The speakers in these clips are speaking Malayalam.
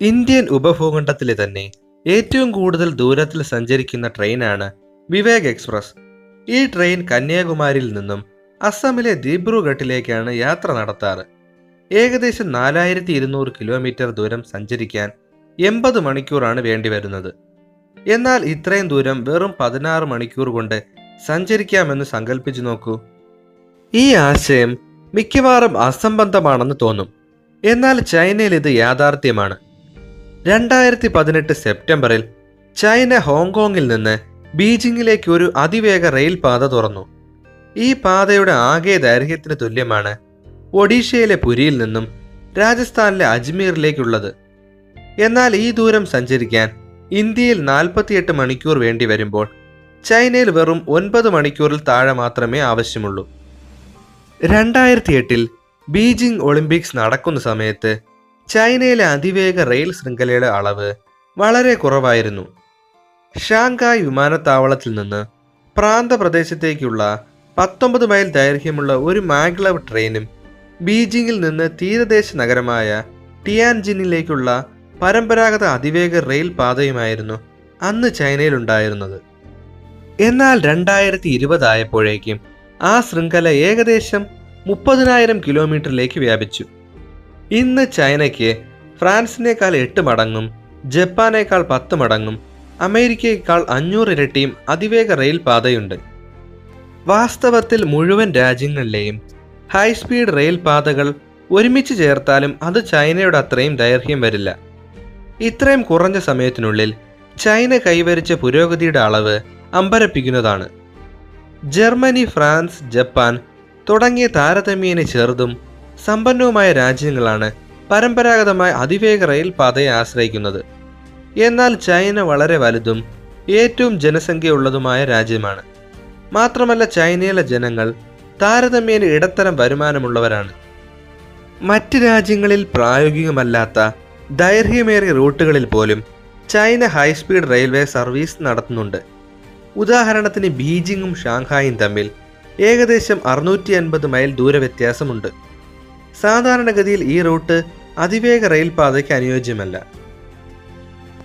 ഇന്ത്യൻ ഉപഭൂഖണ്ഡത്തിലെ തന്നെ ഏറ്റവും കൂടുതൽ ദൂരത്തിൽ സഞ്ചരിക്കുന്ന ട്രെയിനാണ് വിവേക് എക്സ്പ്രസ്. ഈ ട്രെയിൻ കന്യാകുമാരിയിൽ നിന്നും അസമിലെ ദിബ്രുഘട്ടിലേക്കാണ് യാത്ര നടത്താറ്. ഏകദേശം നാലായിരത്തി ഇരുന്നൂറ് കിലോമീറ്റർ ദൂരം സഞ്ചരിക്കാൻ എൺപത് മണിക്കൂറാണ് വേണ്ടിവരുന്നത് എന്നാൽ ഇത്രയും ദൂരം വെറും പതിനാറ് മണിക്കൂർ കൊണ്ട് സഞ്ചരിക്കാമെന്ന് സങ്കല്പിച്ചു നോക്കൂ. ഈ ആശയം മിക്കവാറും അസംബന്ധമാണെന്ന് തോന്നും. എന്നാൽ ചൈനയിൽ ഇത് യാഥാർത്ഥ്യമാണ്. രണ്ടായിരത്തി പതിനെട്ട് സെപ്റ്റംബറിൽ ചൈന ഹോങ്കോങ്ങിൽ നിന്ന് ബീജിംഗിലേക്ക് ഒരു അതിവേഗ റെയിൽ പാത തുറന്നു. ഈ പാതയുടെ ആകെ ദൈർഘ്യത്തിന് തുല്യമാണ് ഒഡീഷയിലെ പുരിയിൽ നിന്നും രാജസ്ഥാനിലെ അജ്മീറിലേക്കുള്ളത്. എന്നാൽ ഈ ദൂരം സഞ്ചരിക്കാൻ ഇന്ത്യയിൽ നാൽപ്പത്തിയെട്ട് മണിക്കൂർ വേണ്ടി വരുമ്പോൾ ചൈനയിൽ വെറും ഒൻപത് മണിക്കൂറിൽ താഴെ മാത്രമേ ആവശ്യമുള്ളൂ. രണ്ടായിരത്തി എട്ടിൽ ബീജിംഗ് ഒളിമ്പിക്സ് നടക്കുന്ന സമയത്ത് ചൈനയിലെ അതിവേഗ റെയിൽ ശൃംഖലയുടെ അളവ് വളരെ കുറവായിരുന്നു. ഷാങ്കായ് വിമാനത്താവളത്തിൽ നിന്ന് പ്രാന്തപ്രദേശത്തേക്കുള്ള പത്തൊമ്പത് മൈൽ ദൈർഘ്യമുള്ള ഒരു മാഗ്ലവ് ട്രെയിനും ബീജിംഗിൽ നിന്ന് തീരദേശ നഗരമായ ടിയാൻജിനിലേക്കുള്ള പരമ്പരാഗത അതിവേഗ റെയിൽ പാതയുമായിരുന്നു അന്ന് ചൈനയിലുണ്ടായിരുന്നത്. എന്നാൽ രണ്ടായിരത്തി ഇരുപതായപ്പോഴേക്കും ആ ശൃംഖല ഏകദേശം മുപ്പതിനായിരം കിലോമീറ്ററിലേക്ക് വ്യാപിച്ചു. ഇന്ന് ചൈനയ്ക്ക് ഫ്രാൻസിനേക്കാൾ എട്ട് മടങ്ങും ജപ്പാനേക്കാൾ പത്ത് മടങ്ങും അമേരിക്കയേക്കാൾ അഞ്ഞൂറ് ഇരട്ടിയും അതിവേഗ റെയിൽ പാതയുണ്ട്. വാസ്തവത്തിൽ മുഴുവൻ രാജ്യങ്ങളിലെയും ഹൈസ്പീഡ് റെയിൽ പാതകൾ ഒരുമിച്ച് ചേർത്താലും അത് ചൈനയുടെ അത്രയും ദൈർഘ്യം വരില്ല. ഇത്രയും കുറഞ്ഞ സമയത്തിനുള്ളിൽ ചൈന കൈവരിച്ച പുരോഗതിയുടെ അളവ് അമ്പരപ്പിക്കുന്നതാണ്. ജർമ്മനി ഫ്രാൻസ് ജപ്പാൻ തുടങ്ങിയ താരതമ്യേന ചെറുതും സമ്പന്നവുമായ രാജ്യങ്ങളാണ് പരമ്പരാഗതമായ അതിവേഗ റെയിൽ പാതയെ ആശ്രയിക്കുന്നത്. എന്നാൽ ചൈന വളരെ വലുതും ഏറ്റവും ജനസംഖ്യയുള്ളതുമായ രാജ്യമാണ്. മാത്രമല്ല ചൈനയിലെ ജനങ്ങൾ താരതമ്യേന ഇടത്തരം വരുമാനമുള്ളവരാണ്. മറ്റ് രാജ്യങ്ങളിൽ പ്രായോഗികമല്ലാത്ത ദൈർഘ്യമേറിയ റൂട്ടുകളിൽ പോലും ചൈന ഹൈസ്പീഡ് റെയിൽവേ സർവീസ് നടത്തുന്നുണ്ട്. ഉദാഹരണത്തിന് ബീജിംഗും ഷാങ്ഹായും തമ്മിൽ ഏകദേശം അറുന്നൂറ്റി അൻപത് മൈൽ ദൂരവ്യത്യാസമുണ്ട്. സാധാരണഗതിയിൽ ഈ റൂട്ട് അതിവേഗ റെയിൽപാതയ്ക്ക് അനുയോജ്യമല്ല.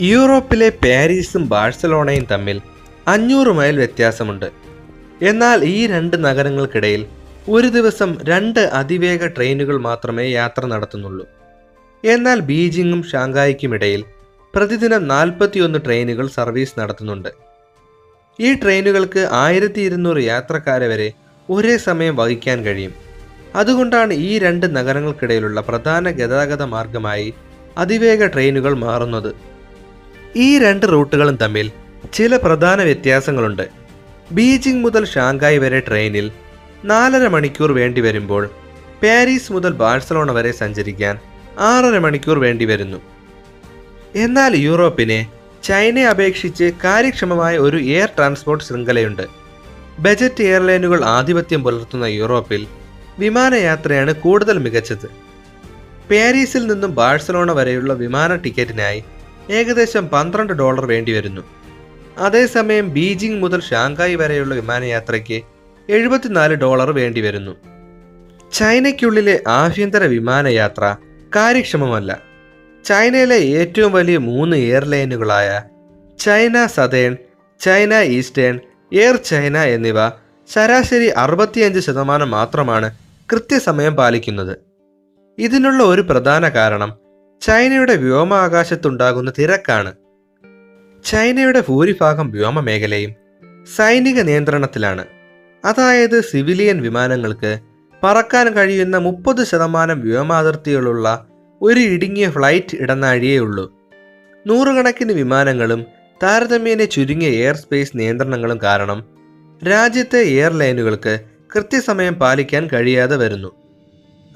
യൂറോപ്പിലെ പാരീസും ബാഴ്സലോണയും തമ്മിൽ അഞ്ഞൂറ് മൈൽ വ്യത്യാസമുണ്ട്. എന്നാൽ ഈ രണ്ട് നഗരങ്ങൾക്കിടയിൽ ഒരു ദിവസം രണ്ട് അതിവേഗ ട്രെയിനുകൾ മാത്രമേ യാത്ര നടത്തുന്നുള്ളൂ. എന്നാൽ ബീജിങ്ങും ഷാങ്കായിക്കുമിടയിൽ പ്രതിദിനം നാൽപ്പത്തിയൊന്ന് ട്രെയിനുകൾ സർവീസ് നടത്തുന്നുണ്ട്. ഈ ട്രെയിനുകൾക്ക് ആയിരത്തി ഇരുന്നൂറ് യാത്രക്കാരെ വരെ ഒരേ സമയം വഹിക്കാൻ കഴിയും. അതുകൊണ്ടാണ് ഈ രണ്ട് നഗരങ്ങൾക്കിടയിലുള്ള പ്രധാന ഗതാഗത മാർഗമായി അതിവേഗ ട്രെയിനുകൾ മാറുന്നത്. ഈ രണ്ട് റൂട്ടുകളും തമ്മിൽ ചില പ്രധാന വ്യത്യാസങ്ങളുണ്ട്. ബീജിംഗ് മുതൽ ഷാങ്കായ് വരെ ട്രെയിനിൽ നാലര മണിക്കൂർ വേണ്ടി വരുമ്പോൾ പാരീസ് മുതൽ ബാഴ്സലോണ വരെ സഞ്ചരിക്കാൻ ആറര മണിക്കൂർ വേണ്ടി വരുന്നു. എന്നാൽ യൂറോപ്പിനെ ചൈനയെ അപേക്ഷിച്ച് കാര്യക്ഷമമായ ഒരു എയർ ട്രാൻസ്പോർട്ട് ശൃംഖലയുണ്ട്. ബജറ്റ് എയർലൈനുകൾ ആധിപത്യം പുലർത്തുന്ന യൂറോപ്പിൽ വിമാനയാത്രയാണ് കൂടുതൽ മികച്ചത്. പാരീസിൽ നിന്നും ബാഴ്സലോണ വരെയുള്ള വിമാന ടിക്കറ്റിനായി ഏകദേശം പന്ത്രണ്ട് ഡോളർ വേണ്ടിവരുന്നു. അതേസമയം ബീജിംഗ് മുതൽ ഷാങ്കായ് വരെയുള്ള വിമാനയാത്രയ്ക്ക് എഴുപത്തിനാല് ഡോളർ വേണ്ടിവരുന്നു. ചൈനയ്ക്കുള്ളിലെ ആഭ്യന്തര വിമാനയാത്ര കാര്യക്ഷമമല്ല. ചൈനയിലെ ഏറ്റവും വലിയ മൂന്ന് എയർലൈനുകളായ China Southern China Eastern Air China എന്നിവ ശരാശരി അറുപത്തിയഞ്ച് ശതമാനം മാത്രമാണ് കൃത്യസമയം പാലിക്കുന്നത്. ഇതിനുള്ള ഒരു പ്രധാന കാരണം ചൈനയുടെ വ്യോമാകാശത്തുണ്ടാകുന്ന തിരക്കാണ്. ചൈനയുടെ ഭൂരിഭാഗം വ്യോമ മേഖലയും സൈനിക നിയന്ത്രണത്തിലാണ്. അതായത് സിവിലിയൻ വിമാനങ്ങൾക്ക് പറക്കാൻ കഴിയുന്ന മുപ്പത് ശതമാനം വ്യോമാതിർത്തികളുള്ള ഒരു ഇടുങ്ങിയ ഫ്ലൈറ്റ് ഇടനാഴിയേ ഉള്ളൂ. നൂറുകണക്കിന് വിമാനങ്ങളും താരതമ്യേന ചുരുങ്ങിയ എയർ സ്പേസ് നിയന്ത്രണങ്ങളും കാരണം രാജ്യത്തെ എയർലൈനുകൾക്ക് കൃത്യസമയം പാലിക്കാൻ കഴിയാതെ വരുന്നു.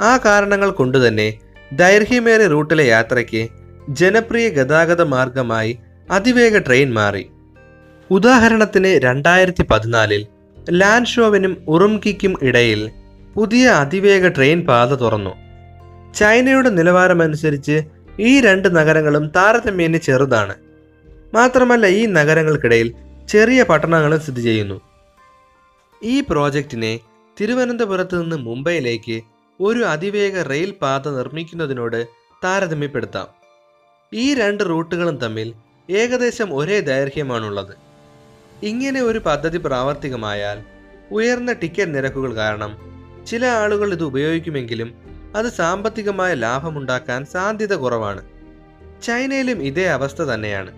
ആ കാരണങ്ങൾ കൊണ്ടുതന്നെ ദൈർഘ്യമേറിയ റൂട്ടിലെ യാത്രയ്ക്ക് ജനപ്രിയ ഗതാഗത മാർഗമായി അതിവേഗ ട്രെയിൻ മാറി. ഉദാഹരണത്തിന് രണ്ടായിരത്തി പതിനാലിൽ ലാൻഷോവിനും ഉറുംകിക്കും ഇടയിൽ പുതിയ അതിവേഗ ട്രെയിൻ പാത തുറന്നു. ചൈനയുടെ നിലവാരമനുസരിച്ച് ഈ രണ്ട് നഗരങ്ങളും താരതമ്യേന ചെറുതാണ്. മാത്രമല്ല ഈ നഗരങ്ങൾക്കിടയിൽ ചെറിയ പട്ടണങ്ങളും സ്ഥിതി ചെയ്യുന്നു. ഈ പ്രോജക്റ്റിനെ തിരുവനന്തപുരത്ത് നിന്ന് മുംബൈയിലേക്ക് ഒരു അതിവേഗ റെയിൽ പാത നിർമ്മിക്കുന്നതിനോട് താരതമ്യപ്പെടുത്താം. ഈ രണ്ട് റൂട്ടുകളും തമ്മിൽ ഏകദേശം ഒരേ ദൈർഘ്യമാണുള്ളത്. ഇങ്ങനെ ഒരു പദ്ധതി പ്രാവർത്തികമായാൽ ഉയർന്ന ടിക്കറ്റ് നിരക്കുകൾ കാരണം ചില ആളുകൾ ഇത് ഉപയോഗിക്കുമെങ്കിലും അത് സാമ്പത്തികമായ ലാഭമുണ്ടാക്കാൻ സാധ്യത കുറവാണ്. ചൈനയിലും ഇതേ അവസ്ഥ തന്നെയാണ്.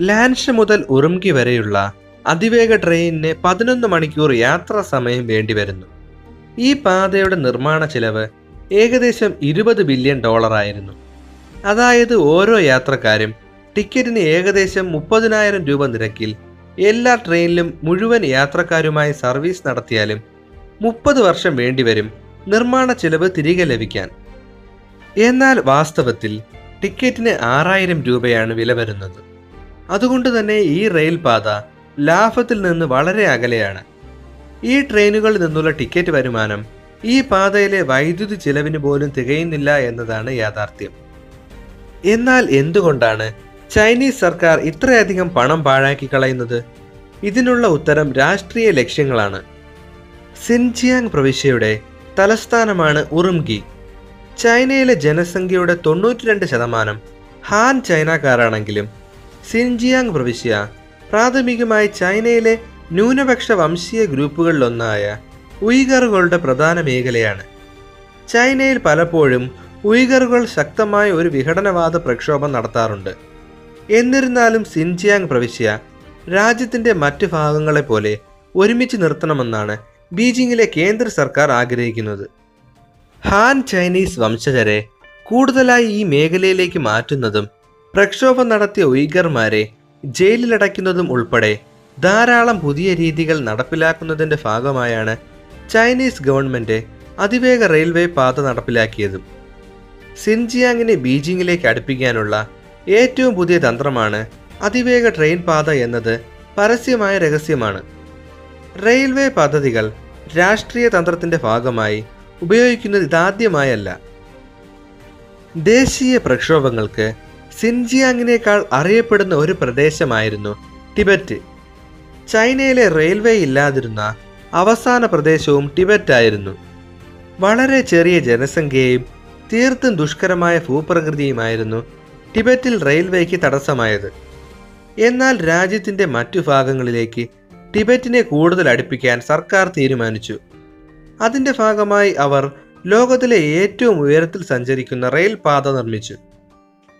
ലാൻഷ മുതൽ ഉറുംകി വരെയുള്ള അതിവേഗ ട്രെയിനിന് പതിനൊന്ന് മണിക്കൂർ യാത്രാ സമയം വേണ്ടിവരുന്നു ഈ പാതയുടെ നിർമ്മാണ ചിലവ് ഏകദേശം ഇരുപത് ബില്യൺ ഡോളറായിരുന്നു അതായത് ഓരോ യാത്രക്കാരും ടിക്കറ്റിന് ഏകദേശം മുപ്പതിനായിരം രൂപ നിരക്കിൽ എല്ലാ ട്രെയിനിലും മുഴുവൻ യാത്രക്കാരുമായി സർവീസ് നടത്തിയാലും മുപ്പത് വർഷം വേണ്ടിവരും നിർമ്മാണ ചെലവ് തിരികെ ലഭിക്കാൻ. എന്നാൽ വാസ്തവത്തിൽ ടിക്കറ്റിന് ആറായിരം രൂപയാണ് വില വരുന്നത്. അതുകൊണ്ട് തന്നെ ഈ റെയിൽ പാത ലാഭത്തിൽ നിന്ന് വളരെ അകലെയാണ്. ഈ ട്രെയിനുകളിൽ നിന്നുള്ള ടിക്കറ്റ് വരുമാനം ഈ പാതയിലെ വൈദ്യുതി ചിലവിന് പോലും തികയുന്നില്ല എന്നതാണ് യാഥാർത്ഥ്യം. എന്നാൽ എന്തുകൊണ്ടാണ് ചൈനീസ് സർക്കാർ ഇത്രയധികം പണം പാഴാക്കി കളയുന്നത്? ഇതിനുള്ള ഉത്തരം രാഷ്ട്രീയ ലക്ഷ്യങ്ങളാണ്. സിൻജിയാങ് പ്രവിശ്യയുടെ തലസ്ഥാനമാണ് ഉറുംഗി. ചൈനയിലെ ജനസംഖ്യയുടെ തൊണ്ണൂറ്റിരണ്ട് ശതമാനം ഹാൻ ചൈനക്കാരാണെങ്കിലും സിൻജിയാങ് പ്രവിശ്യ പ്രാഥമികമായി ചൈനയിലെ ന്യൂനപക്ഷ വംശീയ ഗ്രൂപ്പുകളിലൊന്നായ ഉയ്ഗറുകളുടെ പ്രധാന മേഖലയാണ്. ചൈനയിൽ പലപ്പോഴും ഉയ്ഗറുകൾ ശക്തമായ ഒരു വിഘടനവാദ പ്രക്ഷോഭം നടത്താറുണ്ട്. എന്നിരുന്നാലും സിൻജിയാങ് പ്രവിശ്യ രാജ്യത്തിന്റെ മറ്റ് ഭാഗങ്ങളെപ്പോലെ ഒരുമിച്ച് നിർത്തണമെന്നാണ് ബീജിംഗിലെ കേന്ദ്ര സർക്കാർ ആഗ്രഹിക്കുന്നത്. ഹാൻ ചൈനീസ് വംശജരെ കൂടുതലായി ഈ മേഖലയിലേക്ക് മാറ്റുന്നതും പ്രക്ഷോഭം നടത്തിയ ഉയ്ഗർമാരെ ജയിലിലടയ്ക്കുന്നതും ഉൾപ്പെടെ ധാരാളം പുതിയ രീതികൾ നടപ്പിലാക്കുന്നതിന്റെ ഭാഗമായാണ് ചൈനീസ് ഗവൺമെന്റ് അതിവേഗ റെയിൽവേ പാത നടപ്പിലാക്കിയതും സിൻജിയാങ്ങിനെ ബീജിംഗിലേക്ക് അടുപ്പിക്കാനുള്ള ഏറ്റവും പുതിയ തന്ത്രമാണ് അതിവേഗ ട്രെയിൻ പാത എന്നത് പരസ്യമായ രഹസ്യമാണ്. റെയിൽവേ പദ്ധതികൾ രാഷ്ട്രീയ തന്ത്രത്തിന്റെ ഭാഗമായി ഉപയോഗിക്കുന്നത് ഇതാദ്യമായല്ല. ദേശീയ പ്രക്ഷോഭങ്ങൾക്ക് സിൻജിയാങ്ങിനേക്കാൾ അറിയപ്പെടുന്ന ഒരു പ്രദേശമായിരുന്നു ടിബറ്റ്. ചൈനയിലെ റെയിൽവേ ഇല്ലാതിരുന്ന അവസാന പ്രദേശവും ടിബറ്റ് ആയിരുന്നു. വളരെ ചെറിയ ജനസംഖ്യയും തീർത്തും ദുഷ്കരമായ ഭൂപ്രകൃതിയുമായിരുന്നു ടിബറ്റിൽ റെയിൽവേക്ക് തടസ്സമായത്. എന്നാൽ രാജ്യത്തിന്റെ മറ്റു ഭാഗങ്ങളിലേക്ക് ടിബറ്റിനെ കൂടുതൽ അടുപ്പിക്കാൻ സർക്കാർ തീരുമാനിച്ചു. അതിന്റെ ഭാഗമായി അവർ ലോകത്തിലെ ഏറ്റവും ഉയരത്തിൽ സഞ്ചരിക്കുന്ന റെയിൽ പാത നിർമ്മിച്ചു.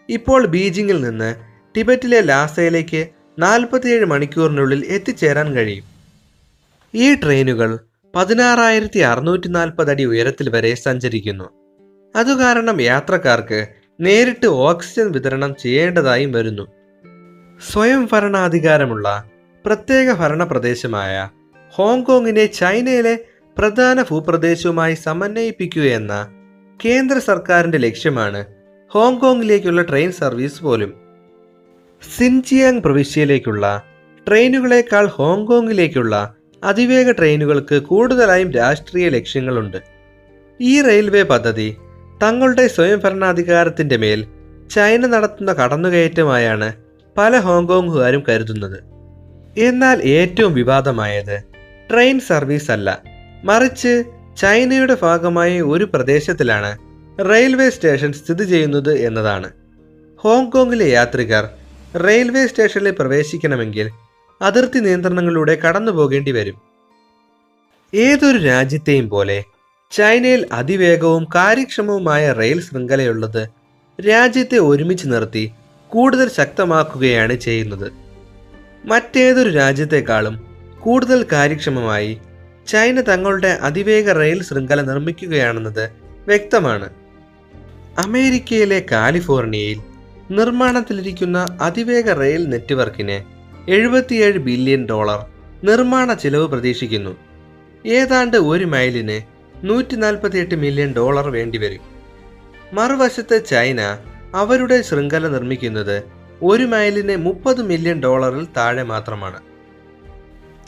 ഇപ്പോൾ ബീജിംഗിൽ നിന്ന് ടിബറ്റിലെ ലാസയിലേക്ക് നാൽപ്പത്തിയേഴ് മണിക്കൂറിനുള്ളിൽ എത്തിച്ചേരാൻ കഴിയും. ഈ ട്രെയിനുകൾ പതിനാറായിരത്തി അറുന്നൂറ്റി നാൽപ്പത് അടി ഉയരത്തിൽ വരെ സഞ്ചരിക്കുന്നു. അതുകാരണം യാത്രക്കാർക്ക് നേരിട്ട് ഓക്സിജൻ വിതരണം ചെയ്യേണ്ടതായും വരുന്നു. സ്വയം ഭരണാധികാരമുള്ള പ്രത്യേക ഭരണ പ്രദേശമായ ഹോങ്കോങ്ങിനെ ചൈനയിലെ പ്രധാന ഭൂപ്രദേശവുമായി സമന്വയിപ്പിക്കുകയെന്ന കേന്ദ്ര സർക്കാരിന്റെ ലക്ഷ്യമാണ് ഹോങ്കോങ്ങിലേക്കുള്ള ട്രെയിൻ സർവീസ് പോലും. സിൻജിയാങ് പ്രവിശ്യയിലേക്കുള്ള ട്രെയിനുകളേക്കാൾ ഹോങ്കോങ്ങിലേക്കുള്ള അതിവേഗ ട്രെയിനുകൾക്ക് കൂടുതലായും രാഷ്ട്രീയ ലക്ഷ്യങ്ങളുണ്ട്. ഈ റെയിൽവേ പദ്ധതി തങ്ങളുടെ സ്വയംഭരണാധികാരത്തിന്റെ മേൽ ചൈന നടത്തുന്ന കടന്നുകയറ്റമായാണ് പല ഹോങ്കോങ്ങുകാരും കരുതുന്നത്. എന്നാൽ ഏറ്റവും വിവാദമായത് ട്രെയിൻ സർവീസ് അല്ല മറിച്ച് ചൈനയുടെ ഭാഗമായ ഒരു പ്രദേശത്തിലാണ് റെയിൽവേ സ്റ്റേഷൻ സ്ഥിതി ചെയ്യുന്നത് എന്നതാണ്. ഹോങ്കോങ്ങിലെ യാത്രികർ റെയിൽവേ സ്റ്റേഷനിൽ പ്രവേശിക്കണമെങ്കിൽ അതിർത്തി നിയന്ത്രണങ്ങളിലൂടെ കടന്നു പോകേണ്ടി വരും. ഏതൊരു രാജ്യത്തെയും പോലെ ചൈനയിൽ അതിവേഗവും കാര്യക്ഷമവുമായ റെയിൽ ശൃംഖലയുള്ളത് രാജ്യത്തെ ഒരുമിച്ച് നിർത്തി കൂടുതൽ ശക്തമാക്കുകയാണ് ചെയ്യുന്നത്. മറ്റേതൊരു രാജ്യത്തെക്കാളും കൂടുതൽ കാര്യക്ഷമമായി ചൈന തങ്ങളുടെ അതിവേഗ റെയിൽ ശൃംഖല നിർമ്മിക്കുകയാണെന്നത് വ്യക്തമാണ്. അമേരിക്കയിലെ കാലിഫോർണിയയിൽ നിർമ്മാണത്തിലിരിക്കുന്ന അതിവേഗ റെയിൽ നെറ്റ്വർക്കിന് എഴുപത്തിയേഴ് ബില്യൺ ഡോളർ നിർമ്മാണ ചിലവ് പ്രതീക്ഷിക്കുന്നു. ഏതാണ്ട് ഒരു മൈലിന് നൂറ്റി നാൽപ്പത്തിയെട്ട് മില്യൺ ഡോളർ വേണ്ടിവരും. മറുവശത്ത് ചൈന അവരുടെ ശൃംഖല നിർമ്മിക്കുന്നത് ഒരു മൈലിന് മുപ്പത് മില്യൺ ഡോളറിൽ താഴെ മാത്രമാണ്.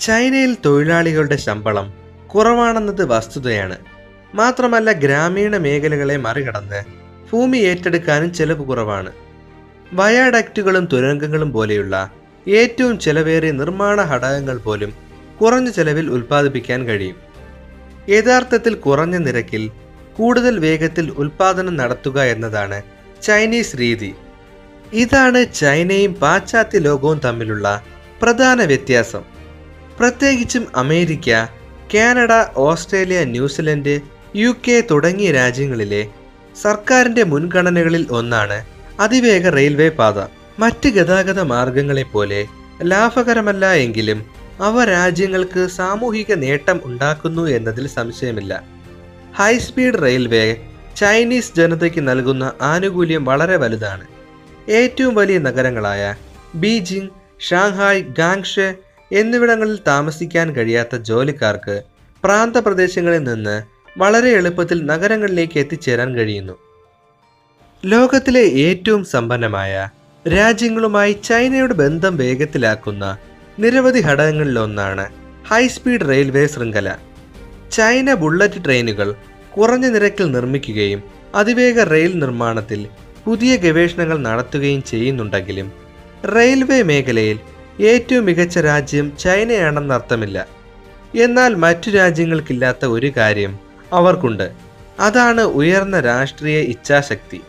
ചൈനയിൽ തൊഴിലാളികളുടെ ശമ്പളം കുറവാണെന്നത് വസ്തുതയാണ്. മാത്രമല്ല ഗ്രാമീണ മേഖലകളെ മറികടന്ന് ഭൂമി ഏറ്റെടുക്കാനും ചെലവ് കുറവാണ്. വയാഡക്റ്റുകളും തുരങ്കങ്ങളും പോലെയുള്ള ഏറ്റവും ചെലവേറിയ നിർമ്മാണ ഘടകങ്ങൾ പോലും കുറഞ്ഞ ചെലവിൽ ഉൽപ്പാദിപ്പിക്കാൻ കഴിയും. യഥാർത്ഥത്തിൽ കുറഞ്ഞ നിരക്കിൽ കൂടുതൽ വേഗത്തിൽ ഉൽപ്പാദനം നടത്തുക എന്നതാണ് ചൈനീസ് രീതി. ഇതാണ് ചൈനയും പാശ്ചാത്യ ലോകവും തമ്മിലുള്ള പ്രധാന വ്യത്യാസം. പ്രത്യേകിച്ചും America Canada Australia New Zealand U K തുടങ്ങിയ രാജ്യങ്ങളിലെ സർക്കാരിന്റെ മുൻഗണനകളിൽ ഒന്നാണ് അതിവേഗ റെയിൽവേ പാത. മറ്റ് ഗതാഗത മാർഗങ്ങളെപ്പോലെ ലാഭകരമല്ല എങ്കിലും അവ രാജ്യങ്ങൾക്ക് സാമൂഹിക നേട്ടം ഉണ്ടാക്കുന്നു എന്നതിൽ സംശയമില്ല. ഹൈസ്പീഡ് റെയിൽവേ ചൈനീസ് ജനതയ്ക്ക് നൽകുന്ന ആനുകൂല്യം വളരെ വലുതാണ്. ഏറ്റവും വലിയ നഗരങ്ങളായ ബീജിംഗ് ഷാങ്ഹായ് ഗാങ്ഷെ എന്നിവിടങ്ങളിൽ താമസിക്കാൻ കഴിയാത്ത ജോലിക്കാർക്ക് പ്രാന്തപ്രദേശങ്ങളിൽ നിന്ന് വളരെ എളുപ്പത്തിൽ നഗരങ്ങളിലേക്ക് എത്തിച്ചേരാൻ കഴിയുന്നു. ലോകത്തിലെ ഏറ്റവും സമ്പന്നമായ രാജ്യങ്ങളുമായി ചൈനയുടെ ബന്ധം വേഗത്തിലാക്കുന്ന നിരവധി ഘടകങ്ങളിലൊന്നാണ് ഹൈസ്പീഡ് റെയിൽവേ ശൃംഖല. ചൈന ബുള്ളറ്റ് ട്രെയിനുകൾ കുറഞ്ഞ നിരക്കിൽ നിർമ്മിക്കുകയും അതിവേഗ റെയിൽ നിർമ്മാണത്തിൽ പുതിയ ഗവേഷണങ്ങൾ നടത്തുകയും ചെയ്യുന്നുണ്ടെങ്കിലും റെയിൽവേ മേഖലയിൽ ഏറ്റവും മികച്ച രാജ്യം ചൈനയാണെന്നർത്ഥമില്ല. എന്നാൽ മറ്റു രാജ്യങ്ങൾക്കില്ലാത്ത ഒരു കാര്യം അവർക്കുണ്ട്. അതാണ് ഉയർന്ന രാഷ്ട്രീയ ഇച്ഛാശക്തി.